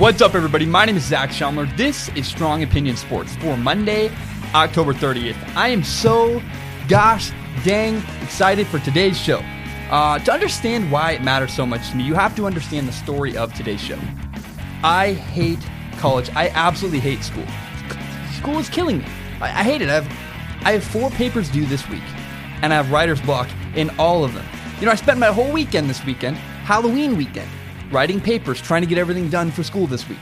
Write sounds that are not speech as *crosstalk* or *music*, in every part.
What's up, everybody? My name is Zach Schaumler. This is Strong Opinion Sports for Monday, October 30th. I am so gosh dang excited for today's show. Uh, to understand why it matters so much to me, you have to understand the story of today's show. I hate college. I absolutely hate school. School is killing me. I, I hate it. I have, I have four papers due this week, and I have writer's block in all of them. You know, I spent my whole weekend this weekend, Halloween weekend, writing papers, trying to get everything done for school this week.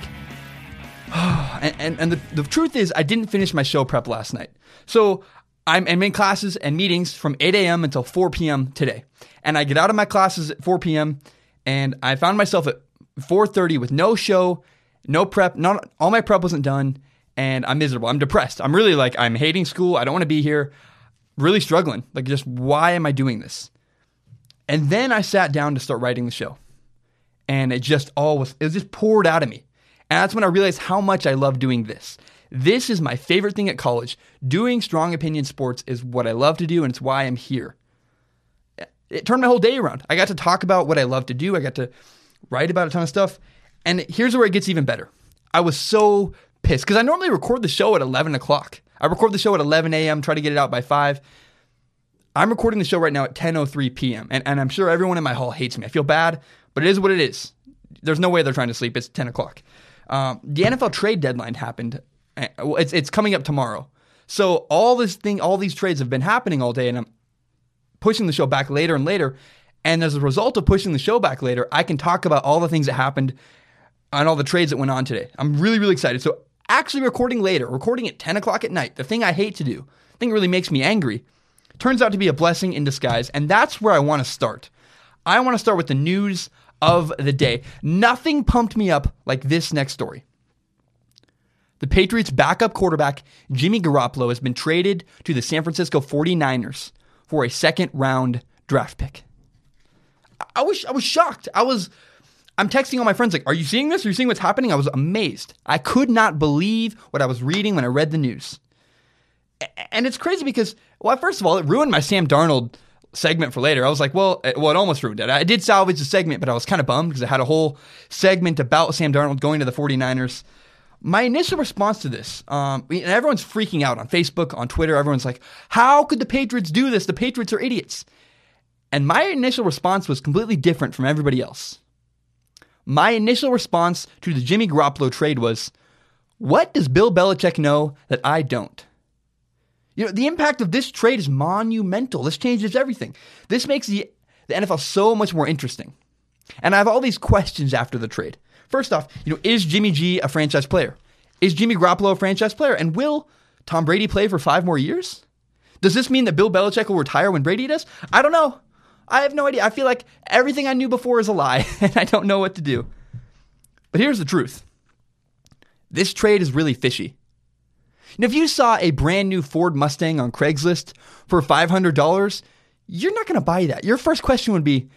*sighs* and and, and the, the truth is, I didn't finish my show prep last night. So I'm, I'm in classes and meetings from 8 a.m. until 4 p.m. today. And I get out of my classes at 4 p.m. and I found myself at 4:30 with no show, no prep, not all my prep wasn't done, and I'm miserable. I'm depressed. I'm really like I'm hating school. I don't want to be here. Really struggling. Like just why am I doing this? And then I sat down to start writing the show. And it just all was it was just poured out of me. And that's when I realized how much I love doing this. This is my favorite thing at college. Doing strong opinion sports is what I love to do, and it's why I'm here. It turned my whole day around. I got to talk about what I love to do. I got to write about a ton of stuff. And here's where it gets even better. I was so pissed because I normally record the show at 11 o'clock. I record the show at 11 a.m., try to get it out by 5. I'm recording the show right now at 10:03 p.m. And, and I'm sure everyone in my hall hates me. I feel bad, but it is what it is. There's no way they're trying to sleep. It's 10 o'clock. Um, the NFL trade deadline happened. Uh, It's it's coming up tomorrow. So all this thing, all these trades have been happening all day, and I'm pushing the show back later and later. And as a result of pushing the show back later, I can talk about all the things that happened and all the trades that went on today. I'm really, really excited. So actually recording later, recording at 10 o'clock at night, the thing I hate to do, the thing that really makes me angry, turns out to be a blessing in disguise. And that's where I want to start. I want to start with the news of the day. Nothing pumped me up like this next story. The Patriots' backup quarterback, Jimmy Garoppolo, has been traded to the San Francisco 49ers for a second round draft pick. I was I was shocked. I was I'm texting all my friends like, "Are you seeing this? Are you seeing what's happening?" I was amazed. I could not believe what I was reading when I read the news. And it's crazy because, well, first of all, it ruined my Sam Darnold segment for later. I was like, well, it, well, it almost ruined it. I did salvage the segment, but I was kind of bummed because I had a whole segment about Sam Darnold going to the 49ers. My initial response to this, um, and everyone's freaking out on Facebook, on Twitter. Everyone's like, how could the Patriots do this? The Patriots are idiots. And my initial response was completely different from everybody else. My initial response to the Jimmy Garoppolo trade was, what does Bill Belichick know that I don't? You know, the impact of this trade is monumental. This changes everything. This makes the, the NFL so much more interesting. And I have all these questions after the trade. First off, you know, is Jimmy G a franchise player? Is Jimmy Garoppolo a franchise player? And will Tom Brady play for five more years? Does this mean that Bill Belichick will retire when Brady does? I don't know. I have no idea. I feel like everything I knew before is a lie, *laughs* and I don't know what to do. But here's the truth this trade is really fishy. And if you saw a brand new Ford Mustang on Craigslist for $500, you're not going to buy that. Your first question would be,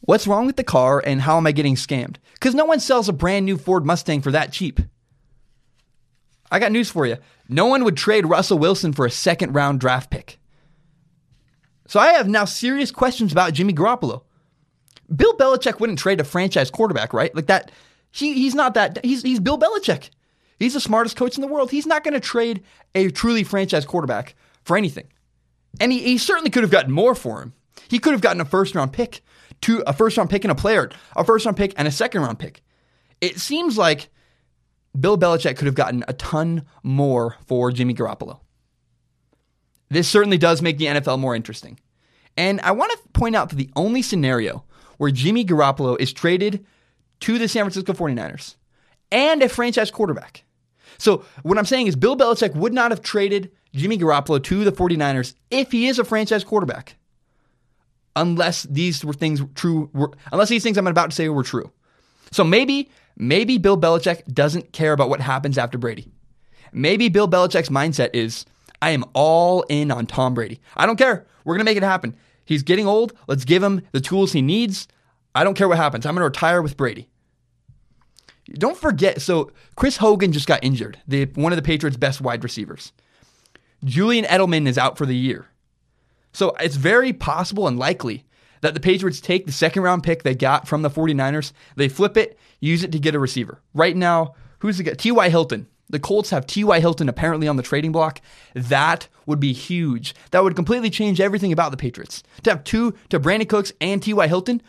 what's wrong with the car and how am I getting scammed? Because no one sells a brand new Ford Mustang for that cheap. I got news for you. No one would trade Russell Wilson for a second round draft pick. So I have now serious questions about Jimmy Garoppolo. Bill Belichick wouldn't trade a franchise quarterback, right? Like that. He, he's not that. He's, he's Bill Belichick. He's the smartest coach in the world. He's not going to trade a truly franchise quarterback for anything. And he, he certainly could have gotten more for him. He could have gotten a first round pick, two, a first round pick and a player, a first round pick and a second round pick. It seems like Bill Belichick could have gotten a ton more for Jimmy Garoppolo. This certainly does make the NFL more interesting. And I want to point out that the only scenario where Jimmy Garoppolo is traded to the San Francisco 49ers and a franchise quarterback. So, what I'm saying is Bill Belichick would not have traded Jimmy Garoppolo to the 49ers if he is a franchise quarterback. Unless these were things true, were, unless these things I'm about to say were true. So maybe, maybe Bill Belichick doesn't care about what happens after Brady. Maybe Bill Belichick's mindset is, I am all in on Tom Brady. I don't care. We're going to make it happen. He's getting old. Let's give him the tools he needs. I don't care what happens. I'm going to retire with Brady. Don't forget, so Chris Hogan just got injured, the, one of the Patriots' best wide receivers. Julian Edelman is out for the year. So it's very possible and likely that the Patriots take the second round pick they got from the 49ers, they flip it, use it to get a receiver. Right now, who's the guy? T.Y. Hilton. The Colts have T.Y. Hilton apparently on the trading block. That would be huge. That would completely change everything about the Patriots. To have two, to Brandin Cooks and T.Y. Hilton,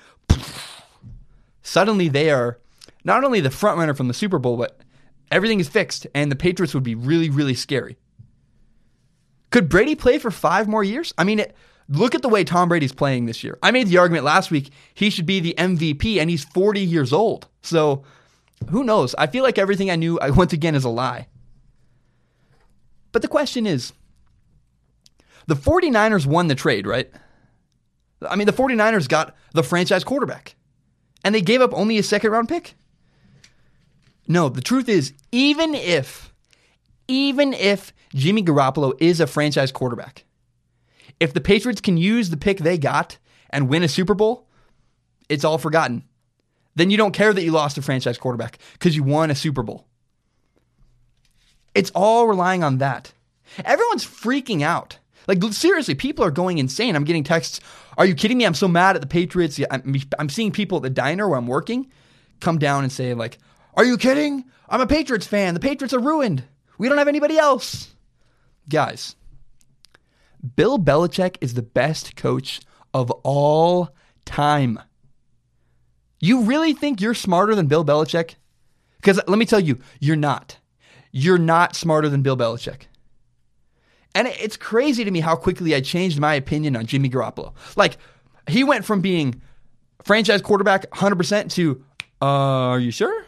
suddenly they are not only the front runner from the Super Bowl, but everything is fixed, and the Patriots would be really, really scary. Could Brady play for five more years? I mean, it, look at the way Tom Brady's playing this year. I made the argument last week he should be the MVP, and he's 40 years old. So who knows? I feel like everything I knew, *laughs* once again, is a lie. But the question is the 49ers won the trade, right? I mean, the 49ers got the franchise quarterback, and they gave up only a second round pick. No, the truth is, even if, even if Jimmy Garoppolo is a franchise quarterback, if the Patriots can use the pick they got and win a Super Bowl, it's all forgotten. Then you don't care that you lost a franchise quarterback because you won a Super Bowl. It's all relying on that. Everyone's freaking out. Like seriously, people are going insane. I'm getting texts. Are you kidding me? I'm so mad at the Patriots. I'm, I'm seeing people at the diner where I'm working come down and say like, are you kidding? I'm a Patriots fan. The Patriots are ruined. We don't have anybody else. Guys, Bill Belichick is the best coach of all time. You really think you're smarter than Bill Belichick? Because let me tell you, you're not. You're not smarter than Bill Belichick. And it's crazy to me how quickly I changed my opinion on Jimmy Garoppolo. Like, he went from being franchise quarterback 100% to, uh, are you sure?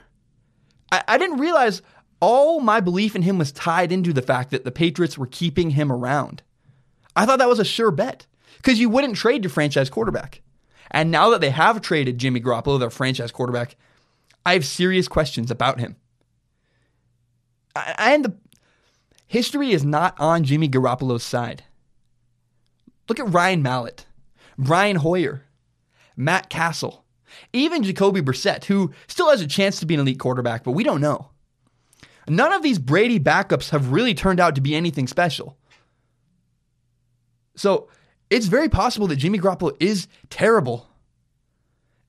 I, I didn't realize all my belief in him was tied into the fact that the Patriots were keeping him around. I thought that was a sure bet because you wouldn't trade your franchise quarterback. And now that they have traded Jimmy Garoppolo, their franchise quarterback, I have serious questions about him. And the history is not on Jimmy Garoppolo's side. Look at Ryan Mallett, Brian Hoyer, Matt Cassel, even Jacoby Brissett, who still has a chance to be an elite quarterback, but we don't know. None of these Brady backups have really turned out to be anything special. So it's very possible that Jimmy Garoppolo is terrible,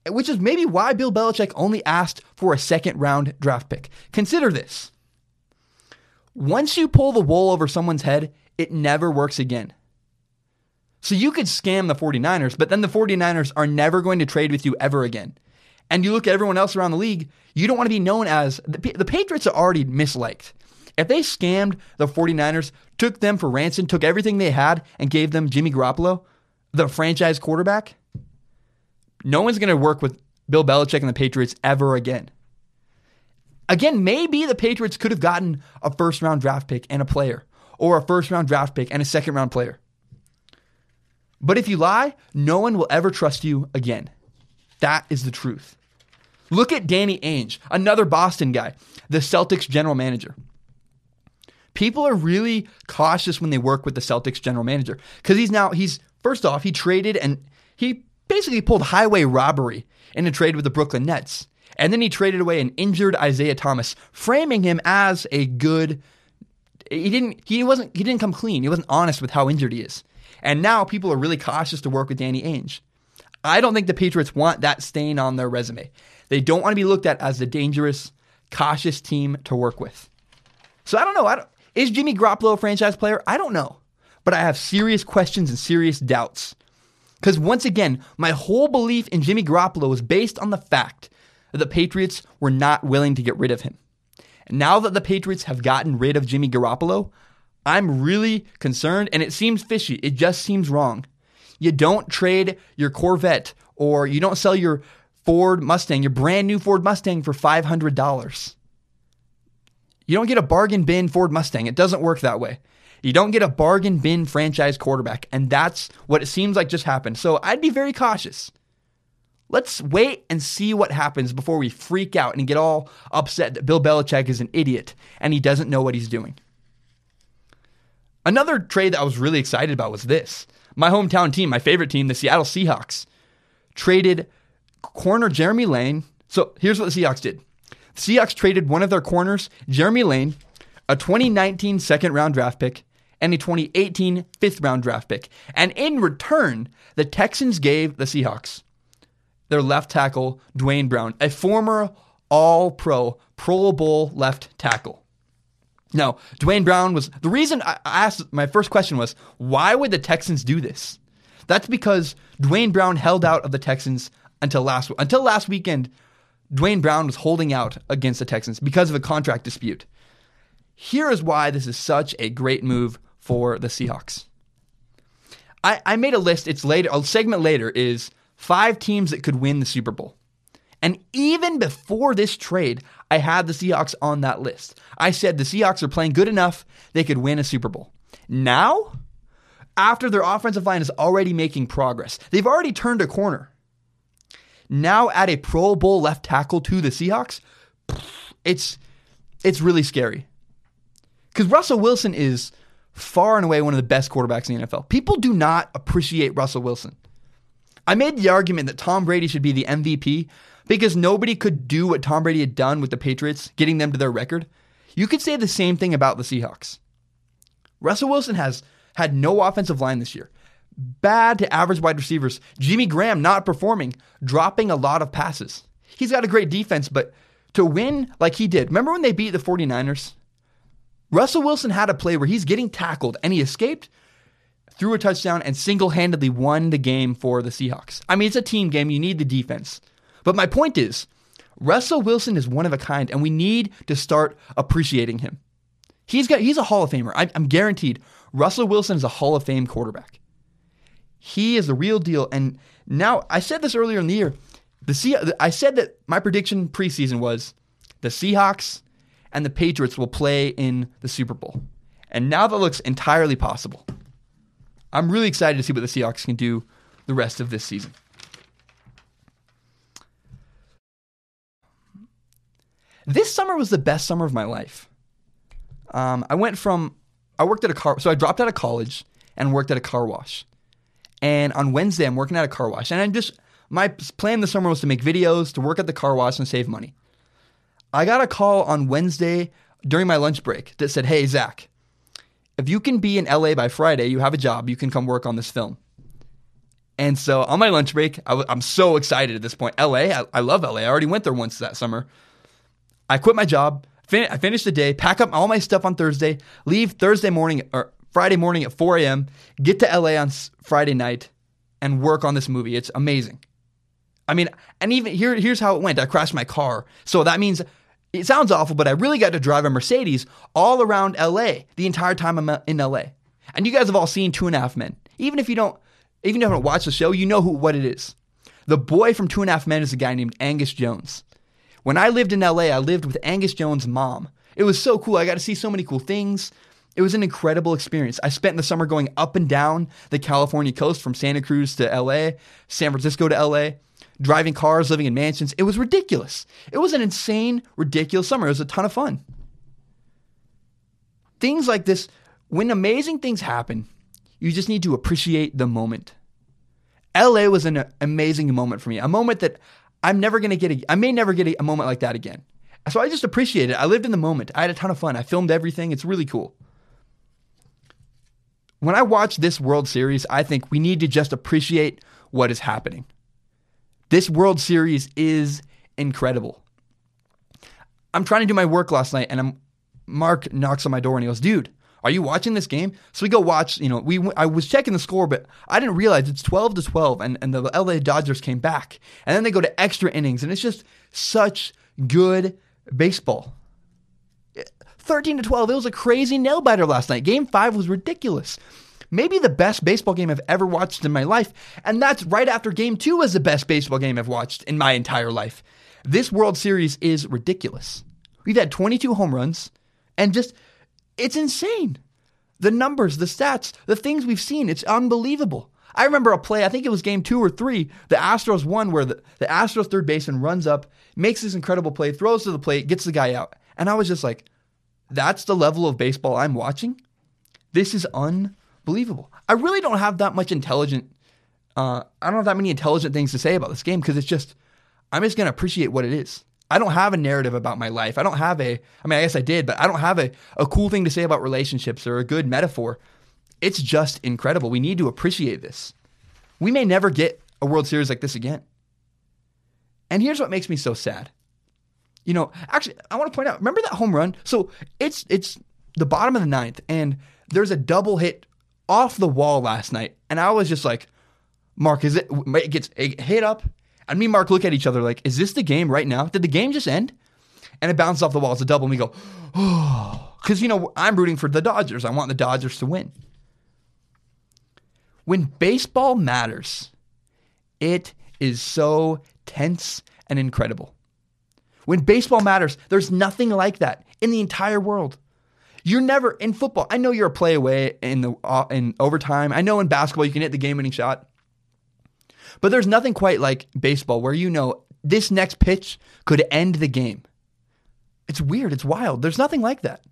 which is maybe why Bill Belichick only asked for a second round draft pick. Consider this once you pull the wool over someone's head, it never works again. So you could scam the 49ers, but then the 49ers are never going to trade with you ever again. And you look at everyone else around the league, you don't want to be known as the, the Patriots are already misliked. If they scammed the 49ers, took them for ransom, took everything they had, and gave them Jimmy Garoppolo, the franchise quarterback, no one's going to work with Bill Belichick and the Patriots ever again. Again, maybe the Patriots could have gotten a first round draft pick and a player, or a first round draft pick and a second round player. But if you lie, no one will ever trust you again. That is the truth. Look at Danny Ainge, another Boston guy, the Celtics general manager. People are really cautious when they work with the Celtics general manager because he's now, he's, first off, he traded and he basically pulled highway robbery in a trade with the Brooklyn Nets. And then he traded away an injured Isaiah Thomas, framing him as a good. He didn't. He wasn't. He didn't come clean. He wasn't honest with how injured he is. And now people are really cautious to work with Danny Ainge. I don't think the Patriots want that stain on their resume. They don't want to be looked at as the dangerous, cautious team to work with. So I don't know. I don't, is Jimmy Garoppolo a franchise player? I don't know. But I have serious questions and serious doubts. Because once again, my whole belief in Jimmy Garoppolo was based on the fact that the Patriots were not willing to get rid of him. And now that the Patriots have gotten rid of Jimmy Garoppolo, I'm really concerned and it seems fishy. It just seems wrong. You don't trade your Corvette or you don't sell your Ford Mustang, your brand new Ford Mustang for $500. You don't get a bargain bin Ford Mustang. It doesn't work that way. You don't get a bargain bin franchise quarterback. And that's what it seems like just happened. So I'd be very cautious. Let's wait and see what happens before we freak out and get all upset that Bill Belichick is an idiot and he doesn't know what he's doing. Another trade that I was really excited about was this. My hometown team, my favorite team, the Seattle Seahawks, traded corner Jeremy Lane. So here's what the Seahawks did the Seahawks traded one of their corners, Jeremy Lane, a 2019 second round draft pick, and a 2018 fifth round draft pick. And in return, the Texans gave the Seahawks their left tackle, Duane Brown, a former All Pro, Pro Bowl left tackle. Now, Duane Brown was the reason I asked my first question was why would the Texans do this? That's because Duane Brown held out of the Texans until last until last weekend. Duane Brown was holding out against the Texans because of a contract dispute. Here is why this is such a great move for the Seahawks. I, I made a list. It's later. A segment later is five teams that could win the Super Bowl. And even before this trade, I had the Seahawks on that list. I said the Seahawks are playing good enough they could win a Super Bowl. Now, after their offensive line is already making progress, they've already turned a corner. Now add a Pro Bowl left tackle to the Seahawks. It's it's really scary. Because Russell Wilson is far and away one of the best quarterbacks in the NFL. People do not appreciate Russell Wilson. I made the argument that Tom Brady should be the MVP because nobody could do what Tom Brady had done with the Patriots, getting them to their record. You could say the same thing about the Seahawks. Russell Wilson has had no offensive line this year. Bad to average wide receivers. Jimmy Graham not performing, dropping a lot of passes. He's got a great defense, but to win like he did, remember when they beat the 49ers? Russell Wilson had a play where he's getting tackled and he escaped, threw a touchdown, and single handedly won the game for the Seahawks. I mean, it's a team game. You need the defense. But my point is, Russell Wilson is one of a kind, and we need to start appreciating him. He's got he's a Hall of Famer. I, I'm guaranteed. Russell Wilson is a Hall of Fame quarterback. He is the real deal. And now I said this earlier in the year. The Se- I said that my prediction preseason was the Seahawks and the Patriots will play in the Super Bowl. And now that looks entirely possible. I'm really excited to see what the Seahawks can do the rest of this season. This summer was the best summer of my life. Um, I went from, I worked at a car, so I dropped out of college and worked at a car wash. And on Wednesday, I'm working at a car wash. And I'm just, my plan this summer was to make videos, to work at the car wash and save money. I got a call on Wednesday during my lunch break that said, Hey, Zach, if you can be in LA by Friday, you have a job, you can come work on this film. And so on my lunch break, i w- I'm so excited at this point. LA, I, I love LA. I already went there once that summer. I quit my job. Fin- I finished the day, pack up all my stuff on Thursday, leave Thursday morning or Friday morning at 4 a.m., get to LA on Friday night, and work on this movie. It's amazing. I mean, and even here, here's how it went. I crashed my car. So that means it sounds awful, but I really got to drive a Mercedes all around LA the entire time I'm uh, in LA. And you guys have all seen Two and a Half Men. Even if you don't, even if you don't watch the show, you know who what it is. The boy from Two and a Half Men is a guy named Angus Jones. When I lived in LA, I lived with Angus Jones' mom. It was so cool. I got to see so many cool things. It was an incredible experience. I spent the summer going up and down the California coast from Santa Cruz to LA, San Francisco to LA, driving cars, living in mansions. It was ridiculous. It was an insane, ridiculous summer. It was a ton of fun. Things like this, when amazing things happen, you just need to appreciate the moment. LA was an amazing moment for me, a moment that I'm never going to get a, I may never get a, a moment like that again. So I just appreciate it. I lived in the moment. I had a ton of fun. I filmed everything. It's really cool. When I watch this World Series, I think we need to just appreciate what is happening. This World Series is incredible. I'm trying to do my work last night, and I'm Mark knocks on my door and he goes, "Dude, are you watching this game?" So we go watch. You know, we I was checking the score, but I didn't realize it's 12 to 12, and and the LA Dodgers came back, and then they go to extra innings, and it's just such good baseball. 13 to 12. It was a crazy nail biter last night. Game five was ridiculous. Maybe the best baseball game I've ever watched in my life. And that's right after game two was the best baseball game I've watched in my entire life. This World Series is ridiculous. We've had 22 home runs and just, it's insane. The numbers, the stats, the things we've seen, it's unbelievable. I remember a play, I think it was game two or three, the Astros won where the, the Astros third baseman runs up, makes this incredible play, throws to the plate, gets the guy out. And I was just like, that's the level of baseball I'm watching. This is unbelievable. I really don't have that much intelligent. Uh, I don't have that many intelligent things to say about this game because it's just I'm just gonna appreciate what it is. I don't have a narrative about my life. I don't have a, I mean, I guess I did, but I don't have a, a cool thing to say about relationships or a good metaphor. It's just incredible. We need to appreciate this. We may never get a World Series like this again. And here's what makes me so sad. You know, actually, I want to point out. Remember that home run? So it's it's the bottom of the ninth, and there's a double hit off the wall last night, and I was just like, Mark, is it? It gets hit up, and me and Mark look at each other like, is this the game right now? Did the game just end? And it bounced off the wall. It's a double, and we go, *sighs* oh, because you know I'm rooting for the Dodgers. I want the Dodgers to win. When baseball matters, it is so tense and incredible. When baseball matters, there's nothing like that in the entire world. You're never in football. I know you're a play away in the uh, in overtime. I know in basketball you can hit the game-winning shot. But there's nothing quite like baseball where you know this next pitch could end the game. It's weird, it's wild. There's nothing like that.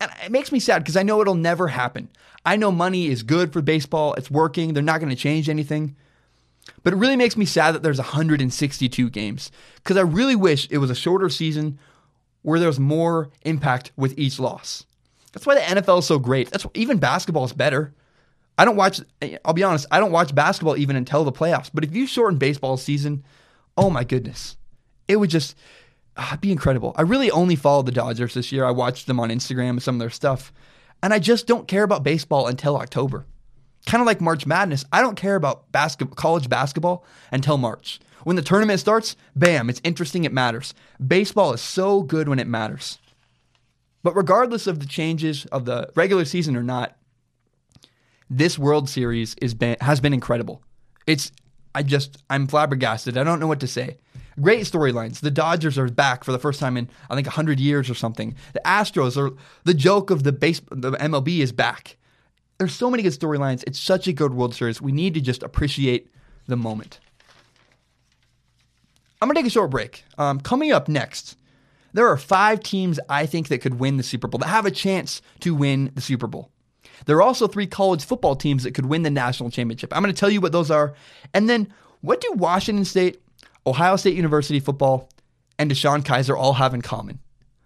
And it makes me sad because I know it'll never happen. I know money is good for baseball, it's working, they're not going to change anything. But it really makes me sad that there's 162 games because I really wish it was a shorter season where there was more impact with each loss. That's why the NFL is so great. That's why even basketball is better. I don't watch. I'll be honest. I don't watch basketball even until the playoffs. But if you shorten baseball season, oh my goodness, it would just uh, be incredible. I really only followed the Dodgers this year. I watched them on Instagram and some of their stuff, and I just don't care about baseball until October kind of like March Madness, I don't care about basketball, college basketball until March. When the tournament starts, bam, it's interesting, it matters. Baseball is so good when it matters. But regardless of the changes of the regular season or not, this World Series is been, has been incredible. It's I just I'm flabbergasted. I don't know what to say. Great storylines. The Dodgers are back for the first time in I think 100 years or something. The Astros are the joke of the base the MLB is back there's so many good storylines. It's such a good World Series. We need to just appreciate the moment. I'm to take a short break. Um, coming up next, there are five teams I think that could win the Super Bowl, that have a chance to win the Super Bowl. There are also three college football teams that could win the national championship. I'm going to tell you what those are. And then, what do Washington State, Ohio State University football, and DeShone Kizer all have in common?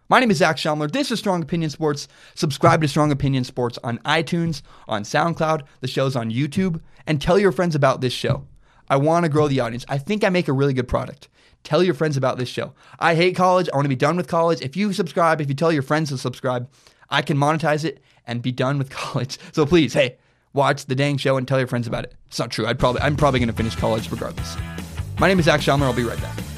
My name is Zach Schaumler. This is Strong Opinion Sports. Subscribe to Strong Opinion Sports on iTunes, on SoundCloud, the show's on YouTube, and tell your friends about this show. I want to grow the audience. I think I make a really good product. Tell your friends about this show. I hate college. I want to be done with college. If you subscribe, if you tell your friends to subscribe, I can monetize it and be done with *laughs* college. So please, hey, watch the dang show and tell your friends about it. It's not true. I'd probably I'm probably going to finish college regardless. My name is Zach Schaumler. I'll be right back. *laughs*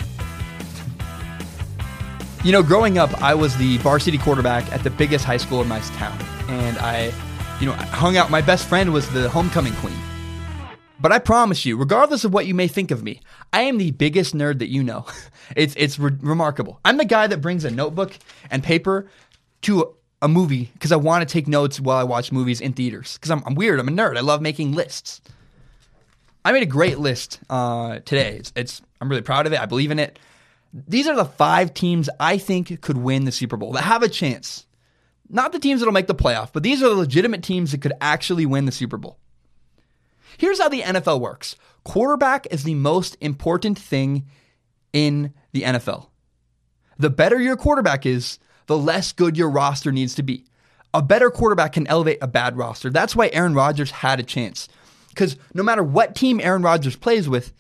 You know, growing up, I was the varsity quarterback at the biggest high school in my town. And I, you know, hung out. My best friend was the homecoming queen. But I promise you, regardless of what you may think of me, I am the biggest nerd that you know. *laughs* It's it's re- remarkable. I'm the guy that brings a notebook and paper to a movie because I want to take notes while I watch movies in theaters. Because I'm, I'm, weird. I'm a nerd. I love making lists. I made a great list uh, today. It's, it's I'm really proud of it. I believe in it. These are the five teams I think could win the Super Bowl that have a chance. Not the teams that'll make the playoff, but these are the legitimate teams that could actually win the Super Bowl. Here's how the NFL works quarterback is the most important thing in the NFL. The better your quarterback is, the less good your roster needs to be. A better quarterback can elevate a bad roster. That's why Aaron Rodgers had a chance. Because no matter what team Aaron Rodgers plays with,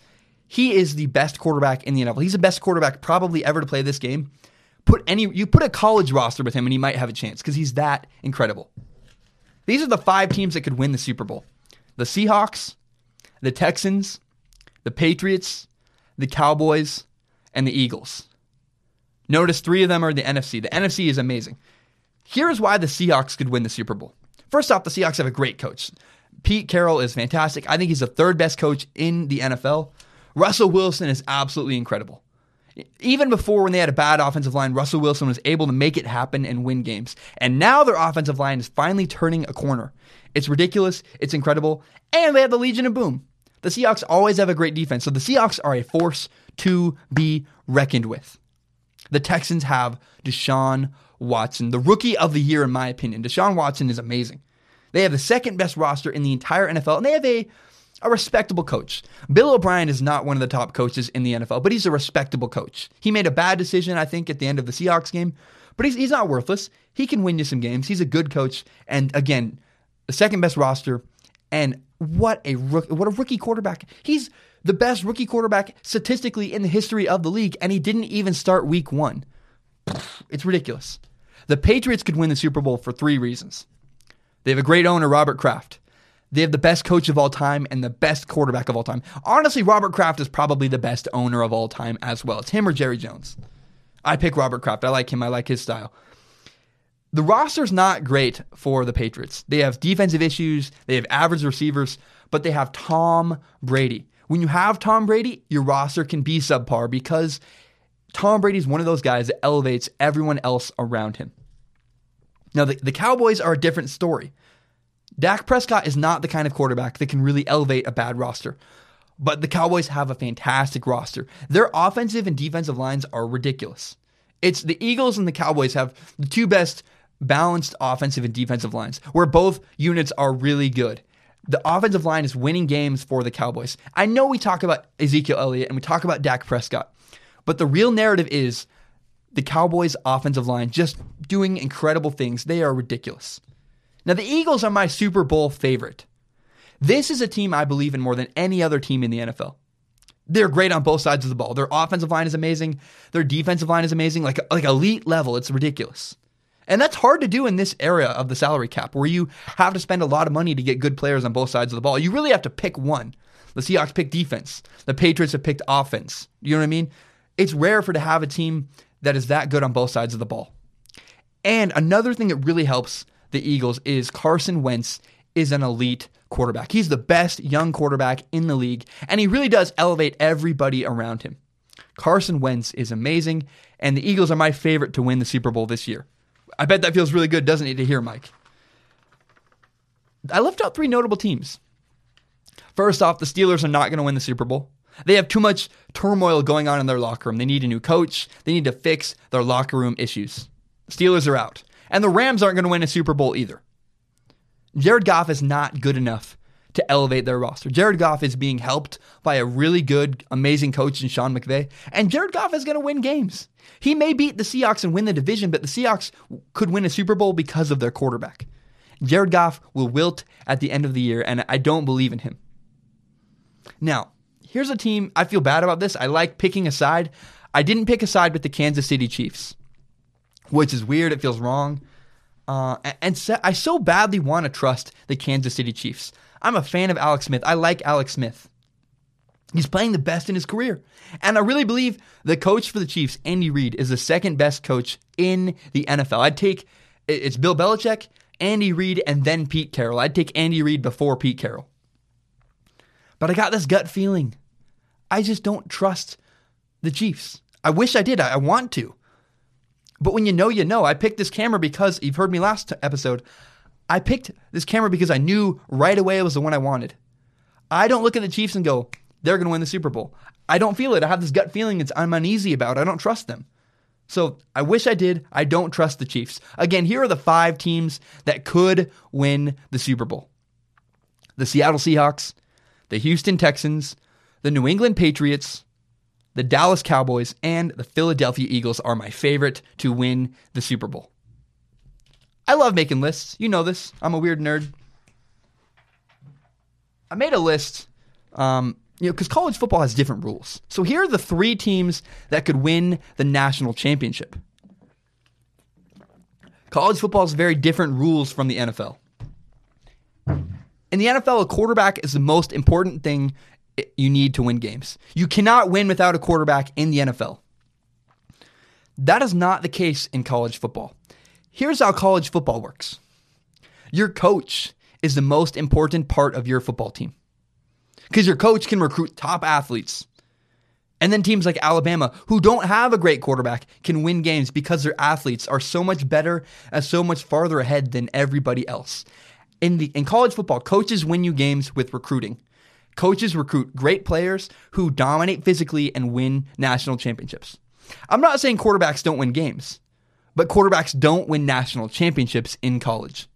he is the best quarterback in the NFL. He's the best quarterback probably ever to play this game. Put any you put a college roster with him and he might have a chance because he's that incredible. These are the five teams that could win the Super Bowl. The Seahawks, the Texans, the Patriots, the Cowboys, and the Eagles. Notice three of them are the NFC. The NFC is amazing. Here's why the Seahawks could win the Super Bowl. First off, the Seahawks have a great coach. Pete Carroll is fantastic. I think he's the third best coach in the NFL. Russell Wilson is absolutely incredible. Even before when they had a bad offensive line, Russell Wilson was able to make it happen and win games. And now their offensive line is finally turning a corner. It's ridiculous, it's incredible, and they have the Legion of Boom. The Seahawks always have a great defense, so the Seahawks are a force to be reckoned with. The Texans have Deshaun Watson, the rookie of the year, in my opinion. Deshaun Watson is amazing. They have the second best roster in the entire NFL, and they have a a respectable coach. Bill O'Brien is not one of the top coaches in the NFL, but he's a respectable coach. He made a bad decision, I think, at the end of the Seahawks game, but he's, he's not worthless. He can win you some games. He's a good coach. And again, the second best roster. And what a what a rookie quarterback. He's the best rookie quarterback statistically in the history of the league, and he didn't even start week one. It's ridiculous. The Patriots could win the Super Bowl for three reasons. They have a great owner, Robert Kraft. They have the best coach of all time and the best quarterback of all time. Honestly, Robert Kraft is probably the best owner of all time as well. It's him or Jerry Jones. I pick Robert Kraft. I like him. I like his style. The roster's not great for the Patriots. They have defensive issues, they have average receivers, but they have Tom Brady. When you have Tom Brady, your roster can be subpar because Tom Brady is one of those guys that elevates everyone else around him. Now, the, the Cowboys are a different story. Dak Prescott is not the kind of quarterback that can really elevate a bad roster. But the Cowboys have a fantastic roster. Their offensive and defensive lines are ridiculous. It's the Eagles and the Cowboys have the two best balanced offensive and defensive lines, where both units are really good. The offensive line is winning games for the Cowboys. I know we talk about Ezekiel Elliott and we talk about Dak Prescott, but the real narrative is the Cowboys' offensive line just doing incredible things. They are ridiculous. Now, the Eagles are my Super Bowl favorite. This is a team I believe in more than any other team in the NFL. They're great on both sides of the ball. Their offensive line is amazing. Their defensive line is amazing, like like elite level. It's ridiculous. And that's hard to do in this area of the salary cap where you have to spend a lot of money to get good players on both sides of the ball. You really have to pick one. The Seahawks picked defense. The Patriots have picked offense. You know what I mean? It's rare for to have a team that is that good on both sides of the ball. And another thing that really helps the Eagles is Carson Wentz is an elite quarterback. He's the best young quarterback in the league, and he really does elevate everybody around him. Carson Wentz is amazing, and the Eagles are my favorite to win the Super Bowl this year. I bet that feels really good, doesn't it, to hear, Mike? I left out three notable teams. First off, the Steelers are not going to win the Super Bowl. They have too much turmoil going on in their locker room. They need a new coach. They need to fix their locker room issues. Steelers are out. And the Rams aren't going to win a Super Bowl either. Jared Goff is not good enough to elevate their roster. Jared Goff is being helped by a really good, amazing coach in Sean McVay, and Jared Goff is going to win games. He may beat the Seahawks and win the division, but the Seahawks could win a Super Bowl because of their quarterback. Jared Goff will wilt at the end of the year, and I don't believe in him. Now, here's a team I feel bad about this. I like picking a side. I didn't pick a side with the Kansas City Chiefs which is weird. It feels wrong. Uh, and so, I so badly want to trust the Kansas City Chiefs. I'm a fan of Alex Smith. I like Alex Smith. He's playing the best in his career. And I really believe the coach for the Chiefs, Andy Reid, is the second best coach in the NFL. I'd take it's Bill Belichick, Andy Reid, and then Pete Carroll. I'd take Andy Reid before Pete Carroll. But I got this gut feeling. I just don't trust the Chiefs. I wish I did. I want to. But when you know, you know. I picked this camera because you've heard me last episode. I picked this camera because I knew right away it was the one I wanted. I don't look at the Chiefs and go, they're going to win the Super Bowl. I don't feel it. I have this gut feeling it's I'm uneasy about. I don't trust them. So I wish I did. I don't trust the Chiefs. Again, here are the five teams that could win the Super Bowl the Seattle Seahawks, the Houston Texans, the New England Patriots, the Dallas Cowboys, and the Philadelphia Eagles are my favorite to win the Super Bowl. I love making lists. You know this. I'm a weird nerd. I made a list, um, you know, because college football has different rules. So here are the three teams that could win the national championship. College football has very different rules from the NFL. In the NFL, a quarterback is the most important thing you need to win games. You cannot win without a quarterback in the NFL. That is not the case in college football. Here's how college football works your coach is the most important part of your football team because your coach can recruit top athletes. And then teams like Alabama, who don't have a great quarterback, can win games because their athletes are so much better and so much farther ahead than everybody else. In the in college football, coaches win you games with recruiting. Coaches recruit great players who dominate physically and win national championships. I'm not saying quarterbacks don't win games, but quarterbacks don't win national championships in college.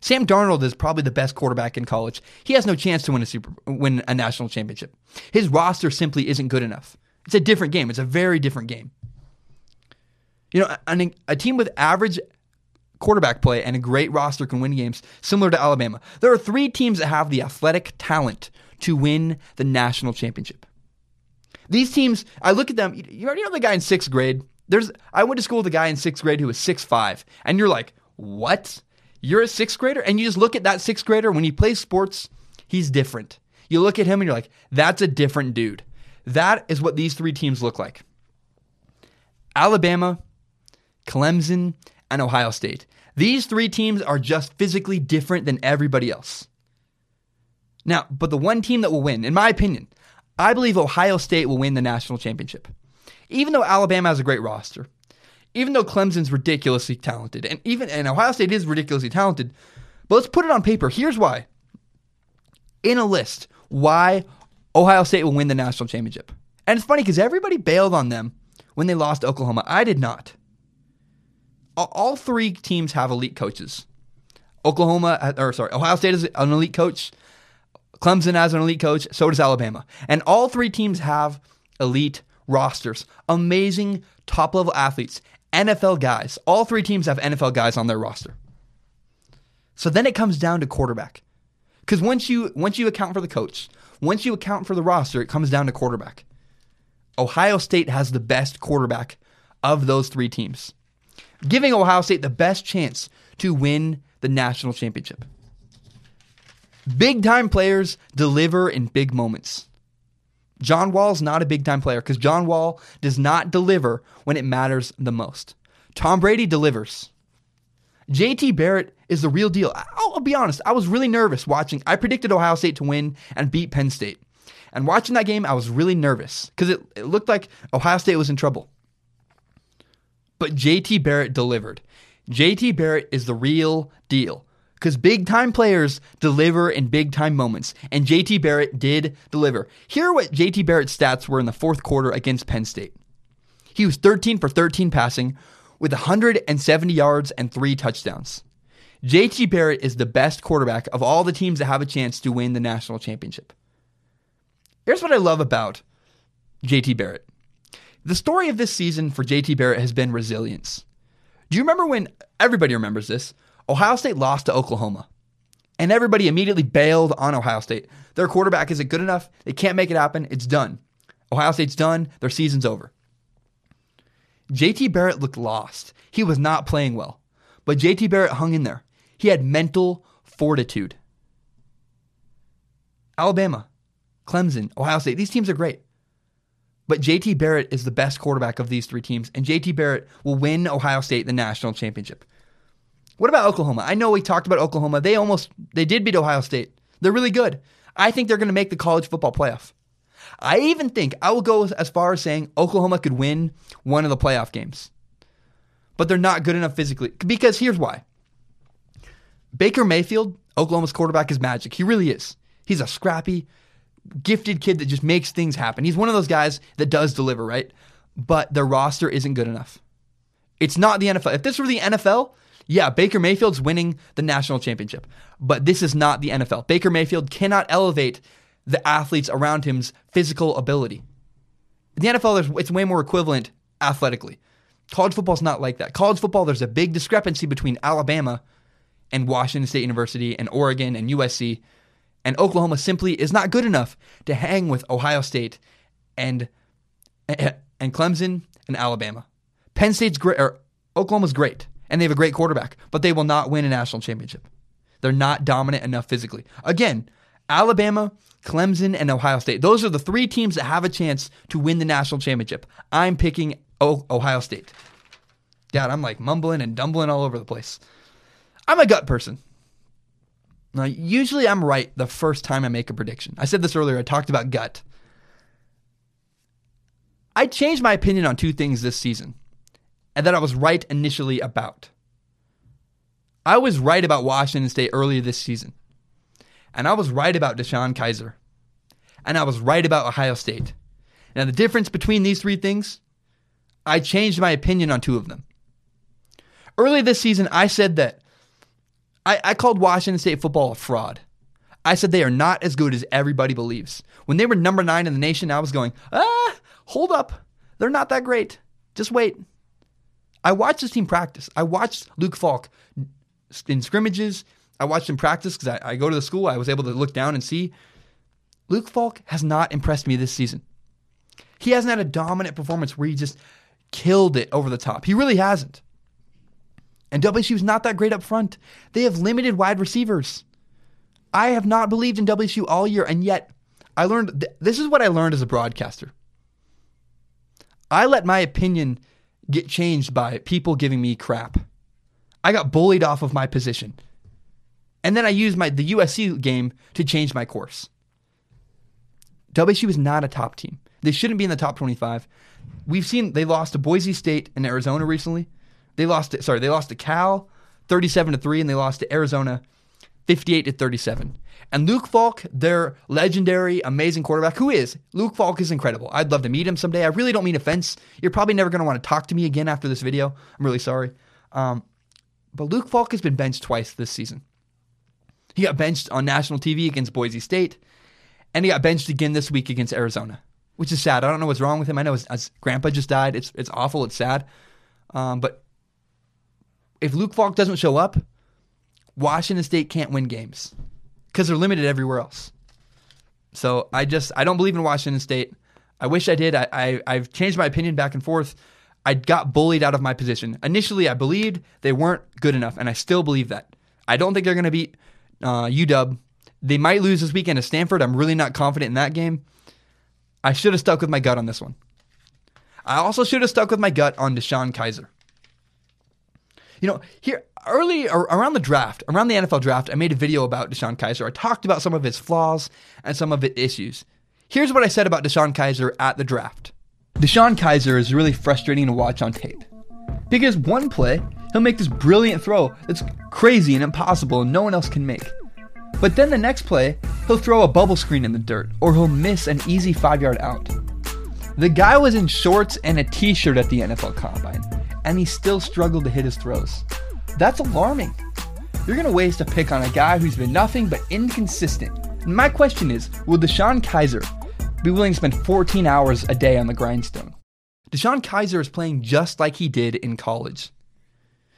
Sam Darnold is probably the best quarterback in college. He has no chance to win a super win a national championship. His roster simply isn't good enough. It's a different game. It's a very different game. You know, a, a team with average quarterback play and a great roster can win games similar to Alabama. There are three teams that have the athletic talent to win the national championship. These teams, I look at them, you already know the guy in sixth grade. There's I went to school with a guy in sixth grade who was six five, and you're like, what? You're a sixth grader? And you just look at that sixth grader when he plays sports, he's different. You look at him and you're like, that's a different dude. That is what these three teams look like. Alabama, Clemson, and Ohio State. These three teams are just physically different than everybody else. Now, but the one team that will win, in my opinion, I believe Ohio State will win the national championship. Even though Alabama has a great roster, even though Clemson's ridiculously talented, and even and Ohio State is ridiculously talented, but let's put it on paper. Here's why. In a list, why Ohio State will win the national championship. And it's funny because everybody bailed on them when they lost Oklahoma. I did not. All three teams have elite coaches. Oklahoma, or sorry, Ohio State is an elite coach. Clemson has an elite coach. So does Alabama. And all three teams have elite rosters. Amazing top level athletes. NFL guys. All three teams have NFL guys on their roster. So then it comes down to quarterback. Because once you once you account for the coach, once you account for the roster, it comes down to quarterback. Ohio State has the best quarterback of those three teams, giving Ohio State the best chance to win the national championship. Big time players deliver in big moments. John Wall's not a big time player because John Wall does not deliver when it matters the most. Tom Brady delivers. JT Barrett is the real deal. I'll, I'll, be honest, I was really nervous watching. I predicted Ohio State to win and beat Penn State. And watching that game, I was really nervous because it, it looked like Ohio State was in trouble. But JT Barrett delivered. JT Barrett is the real deal because big time players deliver in big time moments, and JT Barrett did deliver. Here are what JT Barrett's stats were in the fourth quarter against Penn State. He was 13 for 13 passing with 170 yards and three touchdowns. JT Barrett is the best quarterback of all the teams that have a chance to win the national championship. Here's what I love about JT Barrett. The story of this season for JT Barrett has been resilience. Do you remember when everybody remembers this? Ohio State lost to Oklahoma. And everybody immediately bailed on Ohio State. Their quarterback isn't good enough. They can't make it happen. It's done. Ohio State's done. Their season's over. JT Barrett looked lost. He was not playing well. But JT Barrett hung in there. He had mental fortitude. Alabama, Clemson, Ohio State, these teams are great. But JT Barrett is the best quarterback of these three teams, and JT Barrett will win Ohio State the national championship. What about Oklahoma? I know we talked about Oklahoma. They almost they did beat Ohio State. They're really good. I think they're going to make the college football playoff. I even think I will go as far as saying Oklahoma could win one of the playoff games. But they're not good enough physically because here's why. Baker Mayfield, Oklahoma's quarterback is magic. He really is. He's a scrappy, gifted kid that just makes things happen. He's one of those guys that does deliver, right? But their roster isn't good enough. It's not the NFL. If this were the NFL, yeah, Baker Mayfield's winning the national championship, but this is not the NFL. Baker Mayfield cannot elevate the athletes around him's physical ability. In the NFL, it's way more equivalent athletically. College football is not like that. College football, there's a big discrepancy between Alabama and Washington State University and Oregon and USC. And Oklahoma simply is not good enough to hang with Ohio State and and Clemson and Alabama. Penn State's great, or Oklahoma's great and they have a great quarterback, but they will not win a national championship. They're not dominant enough physically. Again, Alabama, Clemson, and Ohio State. Those are the three teams that have a chance to win the national championship. I'm picking Ohio State. God, I'm like mumbling and dumbling all over the place. I'm a gut person. Now, usually I'm right the first time I make a prediction. I said this earlier, I talked about gut. I changed my opinion on two things this season and that I was right initially about. I was right about Washington State earlier this season. And I was right about DeShone Kizer. And I was right about Ohio State. Now, the difference between these three things, I changed my opinion on two of them. Early this season, I said that I, I called Washington State football a fraud. I said they are not as good as everybody believes. When they were number nine in the nation, I was going, ah, hold up. They're not that great. Just wait. I watched this team practice. I watched Luke Falk in scrimmages. I watched him practice because I, I, go to the school. I was able to look down and see. Luke Falk has not impressed me this season. He hasn't had a dominant performance where he just killed it over the top. He really hasn't. And WSU's not that great up front. They have limited wide receivers. I have not believed in WSU all year, and yet I learned th- this is what I learned as a broadcaster. I let my opinion get changed by people giving me crap. I got bullied off of my position. And then I used my the USC game to change my course. WSU is not a top team. They shouldn't be in the top 25. We've seen they lost to Boise State and Arizona recently. They lost to, sorry, they lost to Cal 37 to 3 and they lost to Arizona 58 to 37. And Luke Falk, their legendary, amazing quarterback, who is Luke Falk is incredible. I'd love to meet him someday. I really don't mean offense. You're probably never going to want to talk to me again after this video. I'm really sorry. Um, but Luke Falk has been benched twice this season. He got benched on national TV against Boise State, and he got benched again this week against Arizona, which is sad. I don't know what's wrong with him. I know his, his grandpa just died. It's it's awful. It's sad. Um, but if Luke Falk doesn't show up, Washington State can't win games because they're limited everywhere else. So I just I don't believe in Washington State. I wish I did. I, I I've changed my opinion back and forth. I got bullied out of my position. Initially, I believed they weren't good enough, and I still believe that. I don't think they're going to beat uh, UW. They might lose this weekend to Stanford. I'm really not confident in that game. I should have stuck with my gut on this one. I also should have stuck with my gut on DeShone Kizer. You know, here early around the draft, around the NFL draft, I made a video about DeShone Kizer. I talked about some of his flaws and some of his issues. Here's what I said about DeShone Kizer at the draft. DeShone Kizer is really frustrating to watch on tape. Because one play, he'll make this brilliant throw that's crazy and impossible and no one else can make. But then the next play, he'll throw a bubble screen in the dirt, or he'll miss an easy five yard out. The guy was in shorts and a t shirt at the NFL Combine, and he still struggled to hit his throws. That's alarming. You're going to waste a pick on a guy who's been nothing but inconsistent. And my question is will DeShone Kizer be willing to spend 14 hours a day on the grindstone? DeShone Kizer is playing just like he did in college.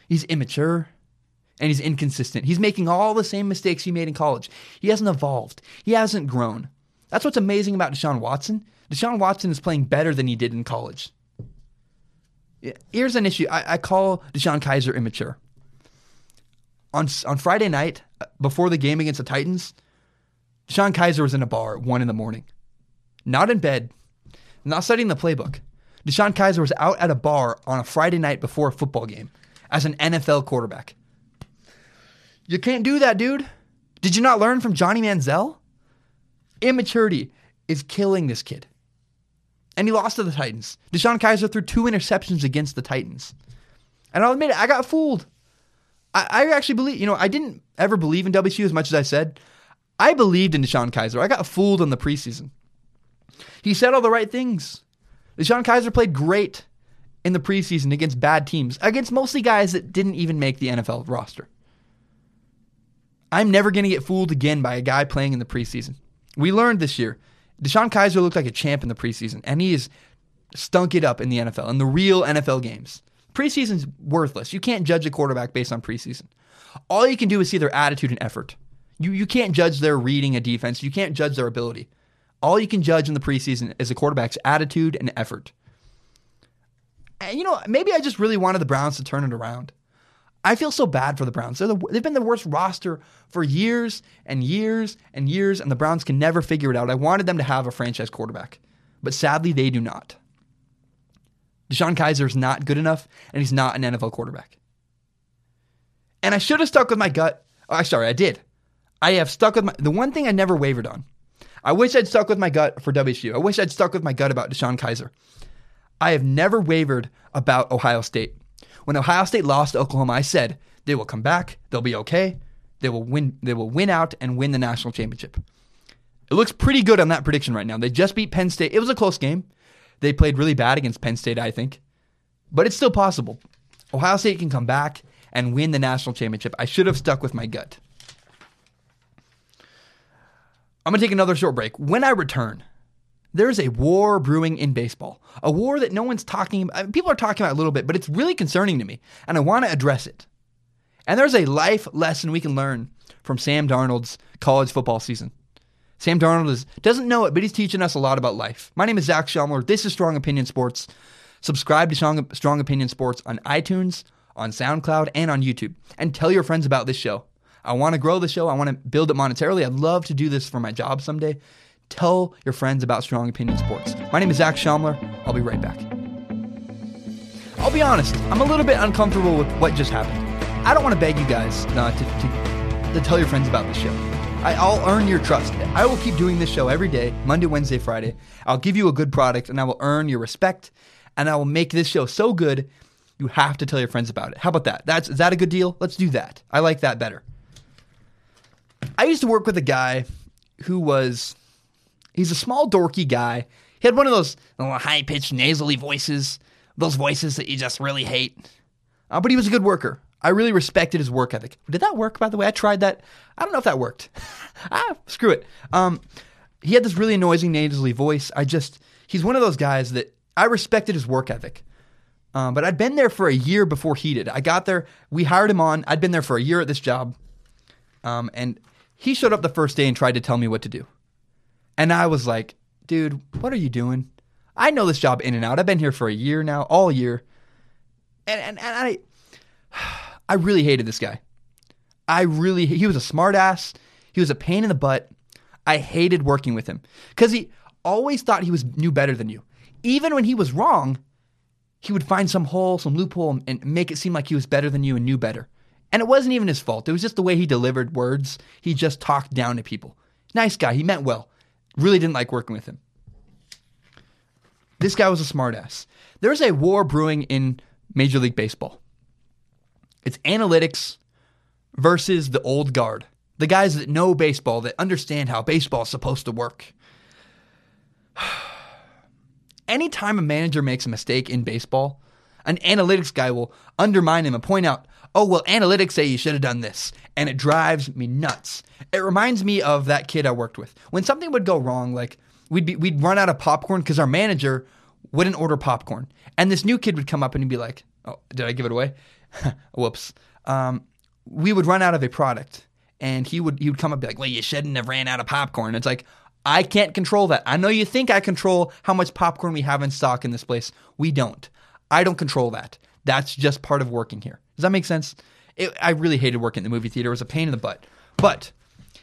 He's immature and he's inconsistent. He's making all the same mistakes he made in college. He hasn't evolved, he hasn't grown. That's what's amazing about Deshaun Watson. Deshaun Watson is playing better than he did in college. Here's an issue I, I call DeShone Kizer immature on on Friday night uh, before the game against the Titans, DeShone Kizer was in a bar at one in the morning, not in bed, not studying the playbook. DeShone Kizer was out at a bar on a Friday night before a football game as an NFL quarterback. You can't do that, dude. Did you not learn from Johnny Manziel? Immaturity is killing this kid. And he lost to the Titans. DeShone Kizer threw two interceptions against the Titans. And I'll admit it, I got fooled. I, I actually believe, you know, I didn't ever believe in WSU as much as I said. I believed in DeShone Kizer. I got fooled in the preseason. He said all the right things. DeShone Kizer played great in the preseason against bad teams, against mostly guys that didn't even make the NFL roster. I'm never going to get fooled again by a guy playing in the preseason. We learned this year. DeShone Kizer looked like a champ in the preseason, and he has stunk it up in the NFL, in the real NFL games. Preseason's worthless. You can't judge a quarterback based on preseason. All you can do is see their attitude and effort. You you can't judge their reading a defense. You can't judge their ability. All you can judge in the preseason is a quarterback's attitude and effort. And you know, maybe I just really wanted the Browns to turn it around. I feel so bad for the Browns. The, they've been the worst roster for years and years and years, and the Browns can never figure it out. I wanted them to have a franchise quarterback, but sadly, they do not. DeShone Kizer is not good enough, and he's not an NFL quarterback. And I should have stuck with my gut. Oh, sorry, I did. I have stuck with my the one thing I never wavered on. I wish I'd stuck with my gut for WSU. I wish I'd stuck with my gut about DeShone Kizer. I have never wavered about Ohio State. When Ohio State lost to Oklahoma, I said they will come back, they'll be okay, they will win, they will win out and win the national championship. It looks pretty good on that prediction right now. They just beat Penn State. It was a close game. They played really bad against Penn State, I think, but it's still possible. Ohio State can come back and win the national championship. I should have stuck with my gut. I'm going to take another short break. When I return, there's a war brewing in baseball, a war that no one's talking about. People are talking about a little bit, but it's really concerning to me, and I want to address it. And there's a life lesson we can learn from Sam Darnold's college football season. Sam Darnold is, doesn't know it, but he's teaching us a lot about life. My name is Zach Schaumler. This is Strong Opinion Sports. Subscribe to Strong, Strong Opinion Sports on iTunes, on SoundCloud, and on YouTube. And tell your friends about this show. I want to grow the show. I want to build it monetarily. I'd love to do this for my job someday. Tell your friends about Strong Opinion Sports. My name is Zach Schaumler. I'll be right back. I'll be honest, I'm a little bit uncomfortable with what just happened. I don't want to beg you guys uh, to, to, to tell your friends about this show. I, I'll earn your trust. I will keep doing this show every day, Monday, Wednesday, Friday. I'll give you a good product and I will earn your respect and I will make this show so good you have to tell your friends about it. How about that? That's is that a good deal? Let's do that. I like that better. I used to work with a guy who was he's a small dorky guy. He had one of those high pitched nasally voices, those voices that you just really hate. Uh, but he was a good worker. I really respected his work ethic. Did that work, by the way? I tried that. I don't know if that worked. *laughs* ah, screw it. Um, he had this really annoying nasally voice. I just, he's one of those guys that I respected his work ethic. Um, but I'd been there for a year before he did. I got there, we hired him on. I'd been there for a year at this job. Um, and he showed up the first day and tried to tell me what to do. And I was like, dude, what are you doing? I know this job in and out. I've been here for a year now, all year. And, and, and I, *sighs* I really hated this guy. I really, he was a smartass. He was a pain in the butt. I hated working with him because he always thought he was knew better than you. Even when he was wrong, he would find some hole, some loophole, and make it seem like he was better than you and knew better. And it wasn't even his fault. It was just the way he delivered words. He just talked down to people. Nice guy. He meant well. Really didn't like working with him. This guy was a smartass. There's a war brewing in Major League Baseball. It's analytics versus the old guard, the guys that know baseball, that understand how baseball is supposed to work. *sighs* Anytime a manager makes a mistake in baseball, an analytics guy will undermine him and point out, oh, well, analytics say you should have done this. And it drives me nuts. It reminds me of that kid I worked with. When something would go wrong, like we'd, be, we'd run out of popcorn because our manager wouldn't order popcorn. And this new kid would come up and he'd be like, oh, did I give it away? *laughs* Whoops. Um, we would run out of a product and he would he would come up and be like, well, you shouldn't have ran out of popcorn. It's like, I can't control that. I know you think I control how much popcorn we have in stock in this place. We don't. I don't control that. That's just part of working here. Does that make sense? It, I really hated working in the movie theater. It was a pain in the butt. But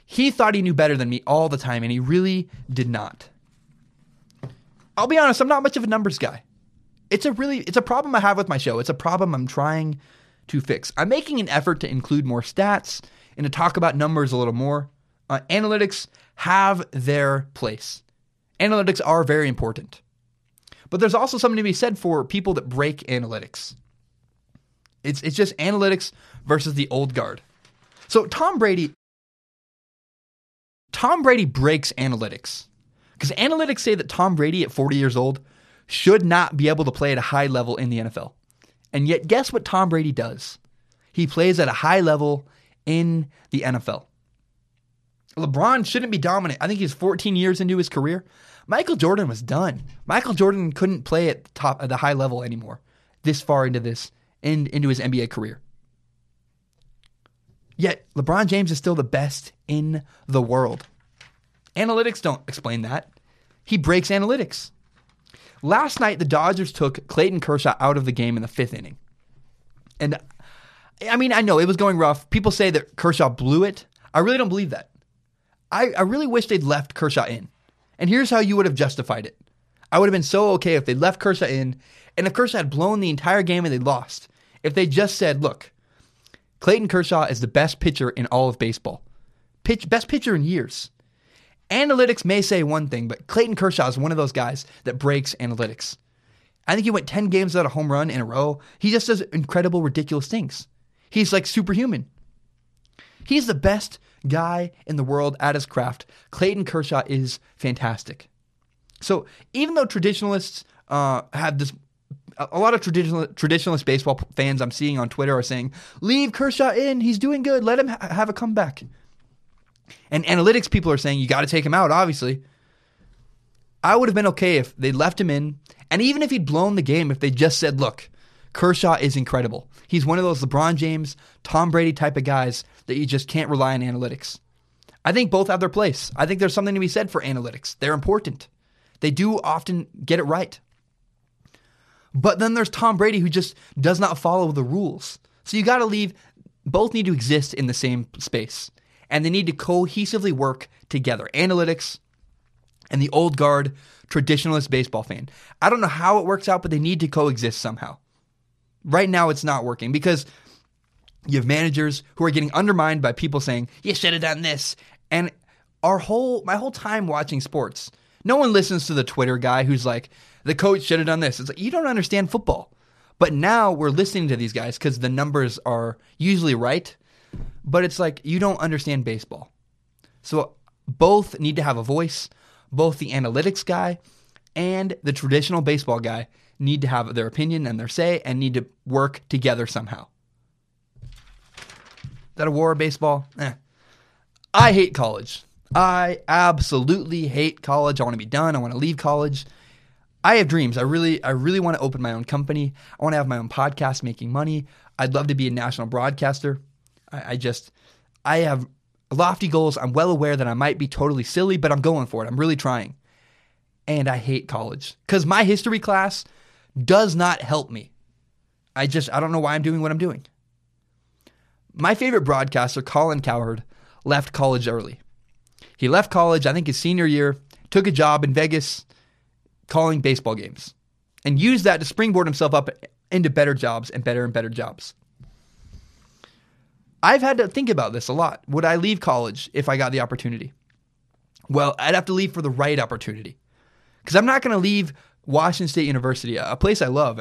he thought he knew better than me all the time, and he really did not. I'll be honest, I'm not much of a numbers guy. It's a really it's a problem I have with my show. It's a problem I'm trying to fix. I'm making an effort to include more stats and to talk about numbers a little more. Uh, analytics have their place. Analytics are very important. But there's also something to be said for people that break analytics. It's, it's just analytics versus the old guard. So Tom Brady Tom Brady breaks analytics. Because analytics say that Tom Brady at 40 years old should not be able to play at a high level in the NFL. And yet guess what Tom Brady does? He plays at a high level in the NFL. LeBron shouldn't be dominant. I think he's 14 years into his career. Michael Jordan was done. Michael Jordan couldn't play at the top at the high level anymore. This far into this in, into his NBA career. Yet LeBron James is still the best in the world. Analytics don't explain that. He breaks analytics. Last night, the Dodgers took Clayton Kershaw out of the game in the fifth inning. And I mean, I know it was going rough. People say that Kershaw blew it. I really don't believe that. I, I really wish they'd left Kershaw in. And here's how you would have justified it. I would have been so okay if they left Kershaw in, and if Kershaw had blown the entire game and they lost. If they just said, look, Clayton Kershaw is the best pitcher in all of baseball. Pitch, best pitcher in years. Analytics may say one thing, but Clayton Kershaw is one of those guys that breaks analytics. I think he went 10 games without a home run in a row. He just does incredible, ridiculous things. He's like superhuman. He's the best guy in the world at his craft. Clayton Kershaw is fantastic. So even though traditionalists uh, have this a, lot of traditional traditionalist baseball fans I'm seeing on Twitter are saying, "Leave Kershaw in. He's doing good. Let him ha- have a comeback." And analytics people are saying you got to take him out. Obviously, I would have been okay if they left him in, and even if he'd blown the game, if they just said, "Look, Kershaw is incredible. He's one of those LeBron James, Tom Brady type of guys that you just can't rely on analytics." I think both have their place. I think there's something to be said for analytics. They're important. They do often get it right. But then there's Tom Brady who just does not follow the rules. So you got to leave, both need to exist in the same space. And they need to cohesively work together. Analytics and the old guard traditionalist baseball fan. I don't know how it works out, but they need to coexist somehow. Right now, it's not working because you have managers who are getting undermined by people saying, you should have done this. And our whole, my whole time watching sports, no one listens to the Twitter guy who's like, the coach should have done this. It's like, you don't understand football. But now we're listening to these guys because the numbers are usually right. But it's like, you don't understand baseball. So both need to have a voice. Both the analytics guy and the traditional baseball guy need to have their opinion and their say and need to work together somehow. Is that a war of baseball? Eh. I hate college. I absolutely hate college. I want to be done. I want to leave college. I have dreams. I really, I really want to open my own company. I want to have my own podcast, making money. I'd love to be a national broadcaster. I, I just, I have lofty goals. I'm well aware that I might be totally silly, but I'm going for it. I'm really trying. And I hate college because my history class does not help me. I just, I don't know why I'm doing what I'm doing. My favorite broadcaster, Colin Cowherd, left college early. He left college, I think his senior year, took a job in Vegas calling baseball games, and used that to springboard himself up into better jobs and better and better jobs. I've had to think about this a lot. Would I leave college if I got the opportunity? Well, I'd have to leave for the right opportunity. Because I'm not going to leave Washington State University, a place I love,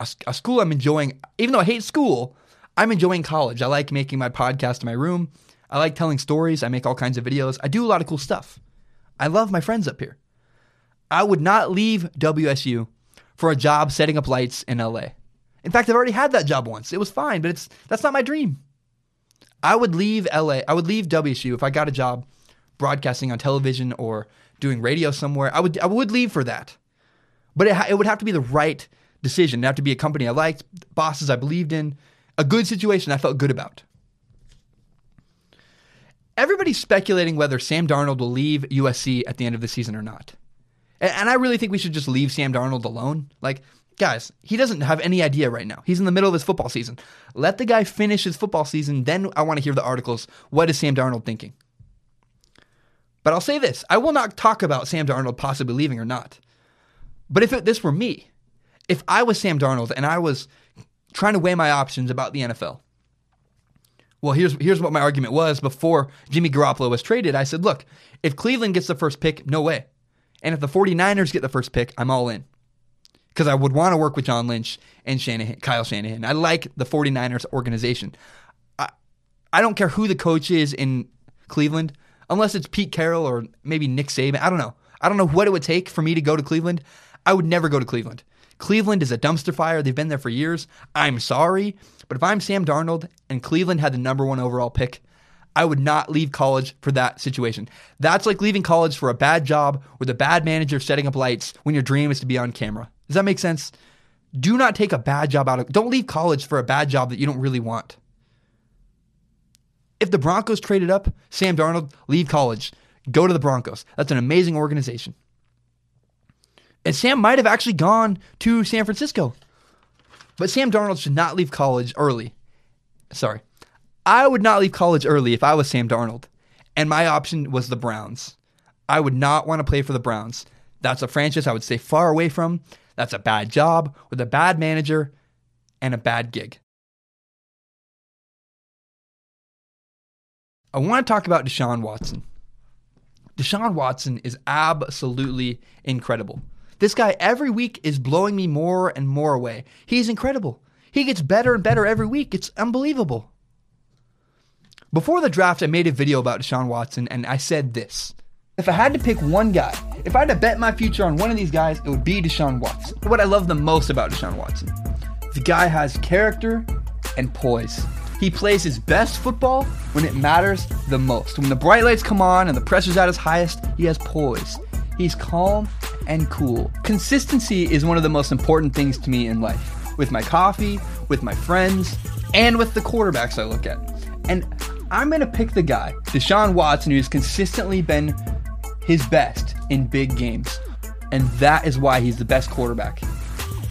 a, school I'm enjoying. Even though I hate school, I'm enjoying college. I like making my podcast in my room. I like telling stories. I make all kinds of videos. I do a lot of cool stuff. I love my friends up here. I would not leave WSU for a job setting up lights in LA. In fact, I've already had that job once. It was fine, but it's that's not my dream. I would leave LA. I would leave WSU if I got a job broadcasting on television or doing radio somewhere. I would I would leave for that. But it, it would have to be the right decision. It'd have to be a company I liked, bosses I believed in, a good situation I felt good about. Everybody's speculating whether Sam Darnold will leave USC at the end of the season or not. And I really think we should just leave Sam Darnold alone. Like, guys, he doesn't have any idea right now. He's in the middle of his football season. Let the guy finish his football season. Then I want to hear the articles. What is Sam Darnold thinking? But I'll say this I will not talk about Sam Darnold possibly leaving or not. But if it, this were me, if I was Sam Darnold and I was trying to weigh my options about the NFL, well, here's here's what my argument was before Jimmy Garoppolo was traded. I said, look, if Cleveland gets the first pick, no way. And if the 49ers get the first pick, I'm all in. Because I would want to work with John Lynch and Shanahan, Kyle Shanahan. I like the 49ers organization. I, I don't care who the coach is in Cleveland, unless it's Pete Carroll or maybe Nick Saban. I don't know. I don't know what it would take for me to go to Cleveland. I would never go to Cleveland. Cleveland is a dumpster fire. They've been there for years. I'm sorry. But if I'm Sam Darnold and Cleveland had the number one overall pick, I would not leave college for that situation. That's like leaving college for a bad job with a bad manager setting up lights when your dream is to be on camera. Does that make sense? Do not take a bad job out of don't leave college for a bad job that you don't really want. If the Broncos traded up, Sam Darnold, leave college. Go to the Broncos. That's an amazing organization. And Sam might have actually gone to San Francisco. But Sam Darnold should not leave college early. Sorry. I would not leave college early if I was Sam Darnold. And my option was the Browns. I would not want to play for the Browns. That's a franchise I would stay far away from. That's a bad job with a bad manager and a bad gig. I want to talk about Deshaun Watson. Deshaun Watson is absolutely incredible. This guy every week is blowing me more and more away. He's incredible. He gets better and better every week. It's unbelievable. Before the draft, I made a video about Deshaun Watson and I said this. If I had to pick one guy, if I had to bet my future on one of these guys, it would be Deshaun Watson. What I love the most about Deshaun Watson, the guy has character and poise. He plays his best football when it matters the most. When the bright lights come on and the pressure's at its highest, he has poise. He's calm and cool. Consistency is one of the most important things to me in life. With my coffee, with my friends, and with the quarterbacks I look at. And I'm going to pick the guy, Deshaun Watson, who's consistently been his best in big games. And that is why he's the best quarterback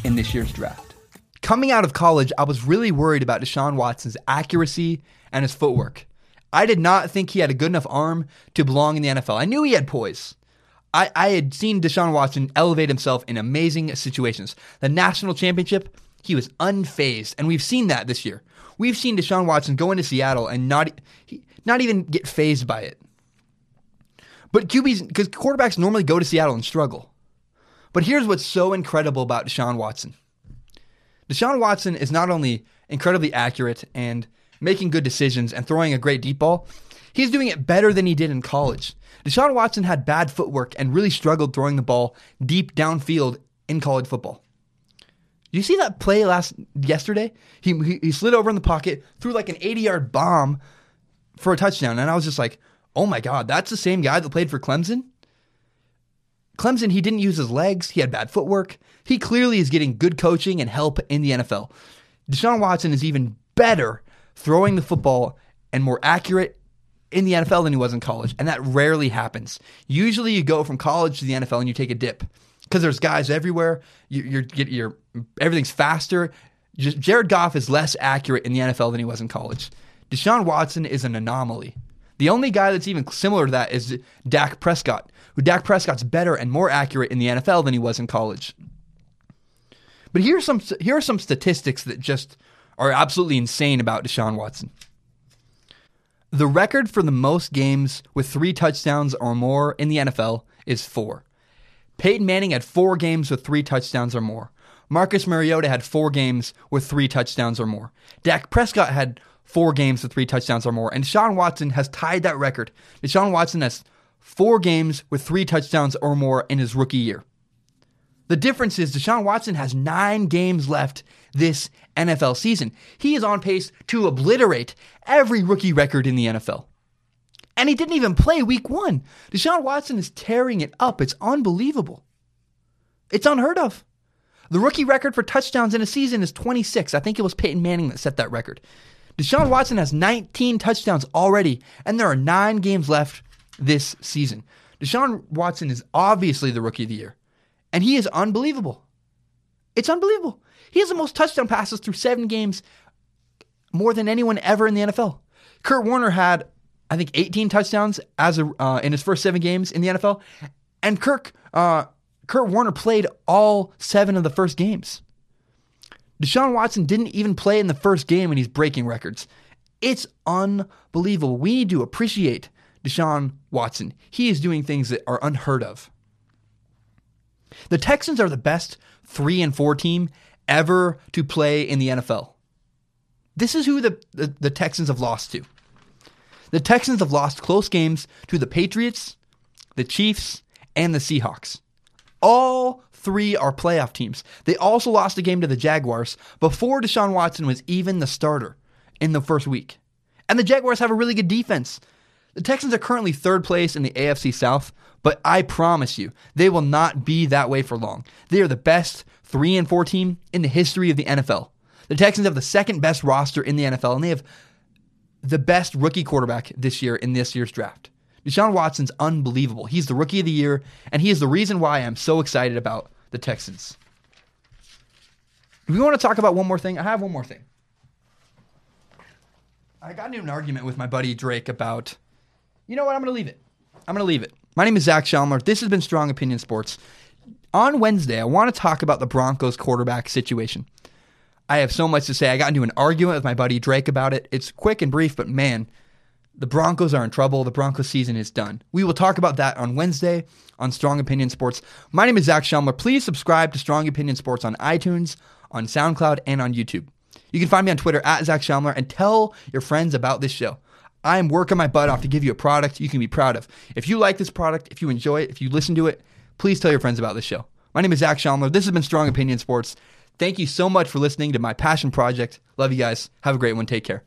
in this year's draft. Coming out of college, I was really worried about Deshaun Watson's accuracy and his footwork. I did not think he had a good enough arm to belong in the NFL. I knew he had poise. I, I had seen Deshaun Watson elevate himself in amazing situations. The national championship, he was unfazed, and we've seen that this year. We've seen Deshaun Watson go into Seattle and not not even get fazed by it. But QBs, because quarterbacks normally go to Seattle and struggle. But here's what's so incredible about Deshaun Watson. Deshaun Watson is not only incredibly accurate and making good decisions and throwing a great deep ball, he's doing it better than he did in college. Deshaun Watson had bad footwork and really struggled throwing the ball deep downfield in college football. You see that play last yesterday? He, he, he slid over in the pocket, threw like an 80 yard bomb for a touchdown, and I was just like, oh my god, that's the same guy that played for Clemson. Clemson, he didn't use his legs. He had bad footwork. He clearly is getting good coaching and help in the NFL. Deshaun Watson is even better throwing the football and more accurate in the NFL than he was in college, and that rarely happens. Usually, you go from college to the NFL and you take a dip because there's guys everywhere. You, you're, you're everything's faster. Just, Jared Goff is less accurate in the NFL than he was in college. Deshaun Watson is an anomaly. The only guy that's even similar to that is Dak Prescott, who Dak Prescott's better and more accurate in the NFL than he was in college. But here's some here are some statistics that just are absolutely insane about Deshaun Watson. The record for the most games with three touchdowns or more in the NFL is four. Peyton Manning had four games with three touchdowns or more. Marcus Mariota had four games with three touchdowns or more. Dak Prescott had four games with three touchdowns or more. And Deshaun Watson has tied that record. Deshaun Watson has four games with three touchdowns or more in his rookie year. The difference is Deshaun Watson has nine games left this NFL season. He is on pace to obliterate every rookie record in the NFL. And he didn't even play week one. Deshaun Watson is tearing it up. It's unbelievable. It's unheard of. The rookie record for touchdowns in a season is 26. I think it was Peyton Manning that set that record. Deshaun Watson has 19 touchdowns already, and there are nine games left this season. Deshaun Watson is obviously the rookie of the year, and he is unbelievable. It's unbelievable. He has the most touchdown passes through seven games more than anyone ever in the NFL. Kurt Warner had, I think, 18 touchdowns as a, uh, in his first seven games in the NFL, and Kirk uh, Kurt Warner played all seven of the first games. Deshaun Watson didn't even play in the first game and he's breaking records. It's unbelievable. We need to appreciate Deshaun Watson. He is doing things that are unheard of. The Texans are the best three and four team ever to play in the NFL. This is who the, the, the, Texans have lost to. The Texans have lost close games to the Patriots, the Chiefs, and the Seahawks. All three are playoff teams. They also lost a game to the Jaguars before Deshaun Watson was even the starter in the first week. And the Jaguars have a really good defense. The Texans are currently third place in the AFC South, but I promise you, they will not be that way for long. They are the best 3 and 4 team in the history of the NFL. The Texans have the second best roster in the NFL, and they have the best rookie quarterback this year in this year's draft. Deshaun Watson's unbelievable. He's the rookie of the year, and he is the reason why I'm so excited about the Texans. We want to talk about one more thing. I have one more thing. I got into an argument with my buddy Drake about, you know what? I'm going to leave it. I'm going to leave it. My name is Zach Shalmer. This has been Strong Opinion Sports. On Wednesday, I want to talk about the Broncos quarterback situation. I have so much to say. I got into an argument with my buddy Drake about it. It's quick and brief, but man, the Broncos are in trouble. The Broncos season is done. We will talk about that on Wednesday on Strong Opinion Sports. My name is Zach Shelmer. Please subscribe to Strong Opinion Sports on iTunes, on SoundCloud, and on YouTube. You can find me on Twitter at Zach Shelmer and tell your friends about this show. I am working my butt off to give you a product you can be proud of. If you like this product, if you enjoy it, if you listen to it, please tell your friends about this show. My name is Zach Schaumler. This has been Strong Opinion Sports. Thank you so much for listening to my passion project. Love you guys. Have a great one. Take care.